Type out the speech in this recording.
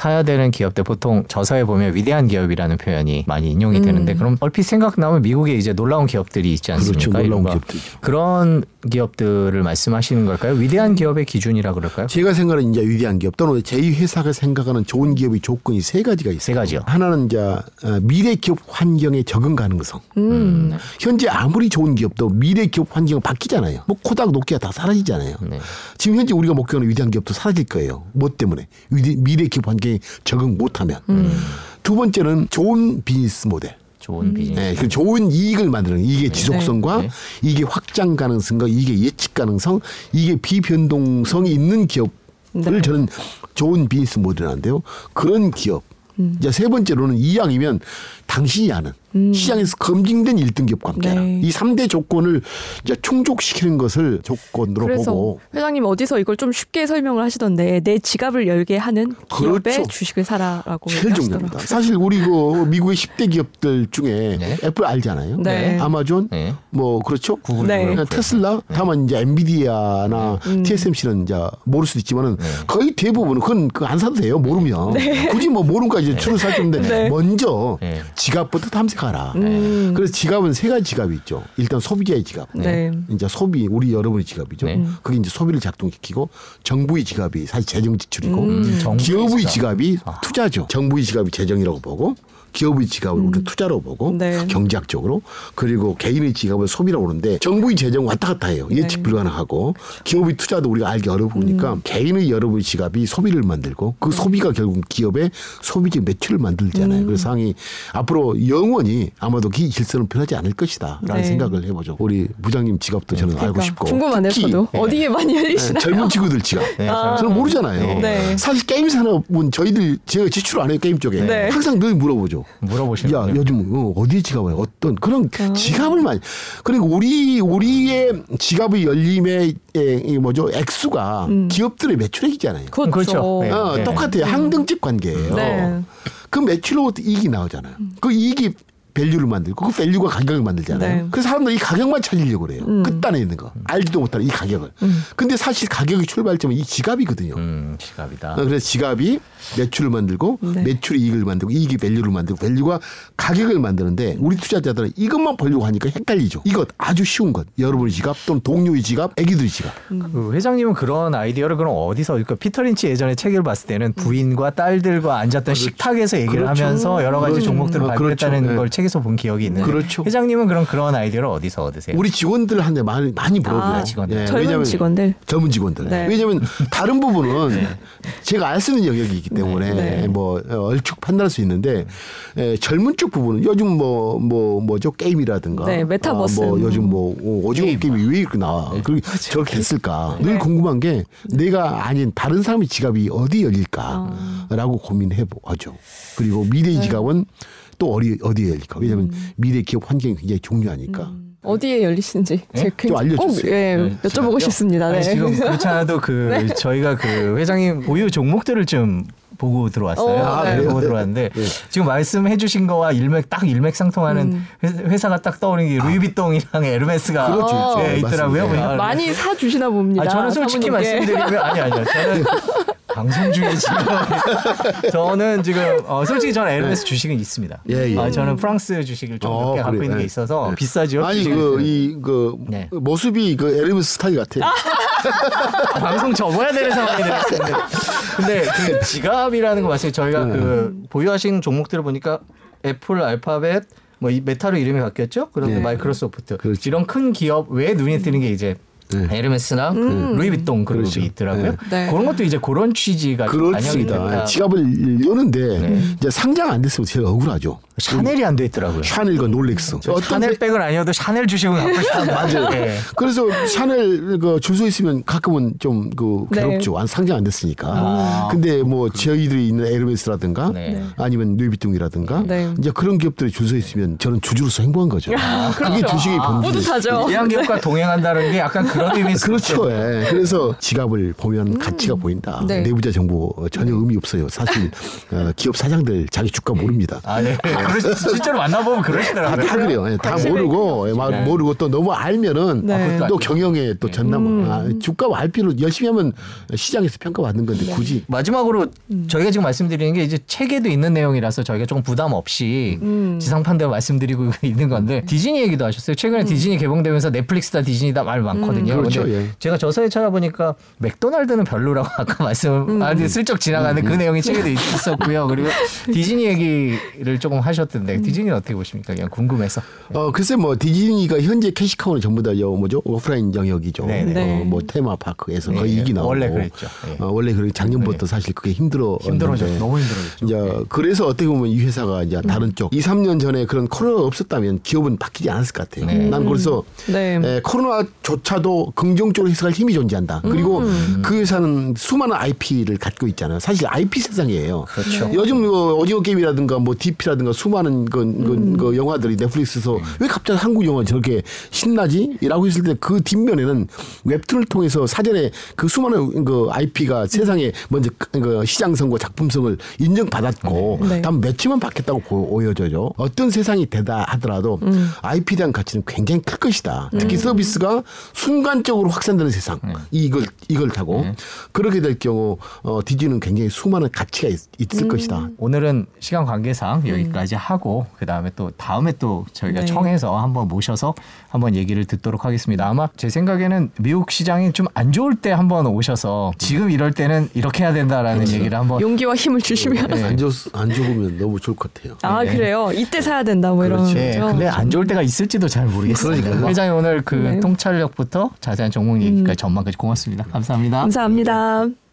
사야 되는 기업들 보통 저서에 보면 위대한 기업이라는 표현이 많이 인용이 음. 되는데 그럼 얼핏 생각나면 미국에 이제 놀라운 기업들이 있지 않습니까? 그렇죠. 놀라운 기업들이죠. 그런 기업들을 말씀하시는 걸까요? 위대한 기업의 기준이라 그럴까요? 제가 생각하는 이제 위대한 기업 또는 제 회사가 생각하는 좋은 기업의 조건이 세 가지가 있어요. 세 가지요. 하나는 이제 어, 미래 기업 환경에 적응 가능성. 음. 현재 아무리 좋은 기업도 미래 기업 환경은 바뀌잖아요. 뭐 코닥, 노키아 다 사라지잖아요. 네. 지금 현재 우리가 목표하는 위대한 기업도 사라질 거예요. 뭐 때문에? 위대- 미래 기업 환경 에 적응 못하면. 두 번째는 좋은 비즈니스 모델. 좋은 비즈니스. 네, 그 좋은 이익을 만드는 이게 지속성과 네. 이게 확장 가능성과 이게 예측 가능성, 이게 비변동성이 있는 기업을 네. 저는 좋은 비즈니스 모델인데요. 그런 기업. 이제 세 번째로는 이왕이면 당신이 아는 시장에서 검증된 일등 기업 관계라. 네. 이삼대 조건을 이제 충족시키는 것을 조건으로 그래서 보고 회장님 어디서 이걸 좀 쉽게 설명을 하시던데 내 지갑을 열게 하는 기업의 그렇죠. 주식을 사라라고 제일 중요합니다. 사실 우리 그 미국의 10대 기업들 중에 네. 애플 알잖아요. 네. 아마존, 네. 뭐 그렇죠. 구글, 네. 구글. 테슬라, 다만 이제 엔비디아나 음. TSMC는 이제 모를 수도 있지만은 거의 대부분은 그건 그 안 사도 돼요. 모르면 굳이 뭐 모르니까 이제 줄을 살 건데 네. 먼저 네. 지갑부터 탐색 하라. 음. 그래서 지갑은 세 가지 지갑이 있죠. 일단 소비자의 지갑. 네. 이제 소비 우리 여러분의 지갑이죠. 네. 그게 이제 소비를 작동시키고 정부의 지갑이 사실 재정 지출이고 음. 기업의 지갑. 지갑이 투자죠. 정부의 지갑이 재정이라고 보고 기업의 지갑을 우리는 투자로 보고 네. 경제학적으로 그리고 개인의 지갑을 소비라고 보는데 정부의 재정 왔다 갔다 해요. 예측 네. 불가능하고 기업의 투자도 우리가 알기 어려우니까 개인의 여러분의 지갑이 소비를 만들고 그 소비가 결국 기업의 소비적 매출을 만들잖아요. 그래서 상이 앞으로 영원히 아마도 기 질서는 변하지 않을 것이다라는 네. 생각을 해보죠. 우리 부장님 지갑도 저는 알고 그러니까 싶고 궁금하네요, 저도 어디에 많이 네, 열리시나요? 젊은 친구들 지갑. 네, 아. 저는 모르잖아요. 네. 사실 게임 산업은 저희들 제가 지출 안 해요 게임 쪽에 네. 항상 늘 물어보죠. 물어보시는 야? 요즘 어, 어디에 지갑을 어떤 그런 아. 지갑을 많이 그리고 우리 우리의 지갑의 열림의 에, 이 뭐죠 액수가 기업들의 매출액이잖아요. 그렇죠. 그렇죠. 네. 어, 똑같아요. 항등식 관계예요. 네. 그 매출로 이익이 나오잖아요. 그 이익이 value를 만들고 그 value가 가격을 만들잖아요. 네. 그래서 사람들이 이 가격만 찾으려고 그래요. 음. 끝단에 있는 거. 알지도 못하는 이 가격을. 근데 사실 가격의 출발점은 이 지갑이거든요. 음, 지갑이다. 어, 그래서 지갑이 매출을 만들고 네. 매출이 이익을 만들고 이익이 value를 만들고 value가 가격을 만드는데 우리 투자자들은 이것만 보려고 하니까 헷갈리죠. 이것 아주 쉬운 것. 여러분의 지갑 또는 동료의 지갑, 애기들의 지갑. 그 회장님은 그런 아이디어를 그럼 어디서 그러니까 피터 린치 예전에 책을 봤을 때는 부인과 딸들과 앉았던 식탁에서 얘기를 그렇죠. 하면서 여러 가지 그렇죠. 종목들을 아, 발표했다는 그렇죠. 걸 네. 책에서 본 기억이 있는데 그렇죠. 회장님은 그럼 그런 아이디어를 어디서 얻으세요? 우리 직원들한테 많이 많이 물어봐요. 아, 직원들. 젊은 왜냐면 직원들. 젊은 직원들. 네. 왜냐하면 다른 부분은 제가 알 수 있는 영역이기 때문에 네. 뭐 어, 얼추 판단할 수 있는데 에, 젊은 쪽 부분은 요즘 뭐뭐 뭐죠 게임이라든가 네, 메타버스. 아, 뭐 요즘 뭐 어, 오징어 게임. 게임이 왜 이렇게 나와? 그렇게 저렇게 됐을까? 늘 궁금한 게 내가 아닌 다른 사람의 지갑이 어디 열릴까라고 고민해 보죠. 그리고 미래의 지갑은 또 어디 어디에 열릴까? 왜냐하면 미래 기업 환경이 굉장히 중요하니까. 어디에 열리시는지 제가 좀 알려주세요. 꼭 예, 네, 여쭤보고 지갑이요? 싶습니다. 네. 아니, 지금 그렇지 않아도 그 저희가 그 회장님 보유 종목들을 좀 보고 들어왔어요. 어, 네, 네. 보고 들어왔는데 네. 지금 말씀해 주신 거와 일맥 딱 일맥상통하는 음. 회- 회사가 딱 떠오르는 게 루이비통이랑 에르메스가 그렇죠, 그렇죠. 예, 있더라고요. 맞습니다. 보니까. 많이 사 주시나 봅니다. 아, 저는 솔직히 사모님께. 말씀드리면 아니 아니요. 저는 방송 중에 지금 저는 지금 어, 솔직히 저는 에르메스 주식은 있습니다. 예, 예. 아, 저는 프랑스 주식을 좀몇 어, 개 갖고 그래요? 있는 게 네. 있어서 네. 비싸죠. 아니 주식은. 그이그 네. 모습이 그 에르메스 스타일 같아. 방송 접어야 되는 상황이 되었는데 근데 그 지갑이라는 거 말씀에 저희가 네. 그 보유하신 종목들을 보니까 애플, 알파벳 뭐 이 메타로 이름이 바뀌었죠. 그리고 네. 마이크로소프트 그렇죠. 이런 큰 기업 외에 눈에 띄는 게 이제 네. 에르메스나 그 루이비통 그룹이 그렇죠. 있더라고요. 네. 그런 것도 이제 그런 취지가 좀 반영이 그렇습니다. 된다. 지갑을 여는데 네. 이제 상장 안 됐으면 제일 억울하죠. 샤넬이 안 돼 있더라고요. 샤넬과 롤렉스. 저 샤넬 백은 아니어도 샤넬 주식은 갖고 싶다. 맞아요. 네. 그래서 샤넬 그 줄서 있으면 가끔은 좀그 네. 괴롭죠. 안 상장 안 됐으니까. 아. 근데 뭐 저희들이 있는 에르메스라든가 네. 아니면 루이비통이라든가 네. 이제 그런 기업들이 줄서 있으면 저는 주주로서 행복한 거죠. 그게 주식의 본질. 뿌듯하죠. 이한 기업과 동행한다는 게 약간 그런 의미 있을 그렇죠. 예. 그래서 지갑을 보면 가치가 보인다. 네. 내부자 정보 전혀 의미 없어요. 사실 어, 기업 사장들 자기 주가 모릅니다. 아, 네. 그러 실제로 만나보면 다, 그러시더라고요. 다 그래요. 예, 다. 모르고 예, 막 네. 모르고 또 너무 알면은 네. 아, 또. 경영에 또 전남 음. 아, 주가 알 필요 열심히 하면 시장에서 평가받는 건데 네. 굳이 마지막으로 음. 저희가 지금 말씀드리는 게 이제 책에도 있는 내용이라서 저희가 조금 부담 없이 음. 지상파인대로 말씀드리고 있는 건데 디즈니 얘기도 하셨어요. 최근에 디즈니 개봉되면서 넷플릭스다 디즈니다 말 많거든요. 음, 그렇죠, 예. 제가 저서에 찾아보니까 맥도날드는 별로라고 아까 말씀 음. 아, 슬쩍 지나가는 그 내용이 책에도 있었고요. 그리고 디즈니 얘기를 조금 하셨 던데 디즈니는 어떻게 보십니까? 그냥 궁금해서. 어 글쎄 뭐 디즈니가 현재 캐시카우는 전부 다 여, 뭐죠 오프라인 영역이죠. 네, 네. 네. 어, 뭐 테마파크에서 거의 네, 이기 나오고 원래 그랬죠. 네. 어, 원래 그 작년부터 사실 그게 힘들어 힘들어져 너무 힘들어졌죠. 이제 그래서 어떻게 보면 이 회사가 이제 다른 쪽 2, 3년 전에 그런 코로나가 없었다면 기업은 바뀌지 않았을 것 같아요. 네. 난 그래서 네. 에, 코로나조차도 긍정적으로 해석할 힘이 존재한다. 그리고 음. 그 회사는 수많은 IP를 갖고 있잖아요. 사실 IP 세상이에요. 그렇죠. 요즘 그 오징어 게임이라든가 뭐 DP라든가 수많은 그, 그, 그 영화들이 넷플릭스에서 음. 왜 갑자기 한국 영화 저렇게 신나지? 라고 했을 때 그 뒷면에는 웹툰을 통해서 사전에 그 수많은 그 IP가 세상에 먼저 그- 그 시장성과 작품성을 인정받았고 네. 다음 매치만 받겠다고 보여져요. 어떤 세상이 되다 하더라도 음. IP에 대한 가치는 굉장히 클 것이다. 특히 서비스가 순간적으로 확산되는 세상. 네. 이걸 이걸 타고 그렇게 될 경우 어, 디즈니는 굉장히 수많은 가치가 있, 음. 을 것이다. 오늘은 시간 관계상 여기까지 하고 그 다음에 또 다음에 또 저희가 네. 청해서 한번 모셔서 한번 얘기를 듣도록 하겠습니다. 아마 제 생각에는 미국 시장이 좀 안 좋을 때 한번 오셔서 지금 이럴 때는 이렇게 해야 된다라는 얘기를 한번 용기와 힘을 주시면. 네. 안, 좋, 안 좋으면 너무 좋을 것 같아요. 아 그래요. 이때 사야 된다 뭐 이런. 그렇죠. 네, 거죠. 근데 안 좋을 때가 있을지도 잘 모르겠어요. 그러니까요. 회장님 오늘 그 네. 통찰력부터 자세한 종목 얘기까지 전망까지 고맙습니다. 감사합니다. 감사합니다.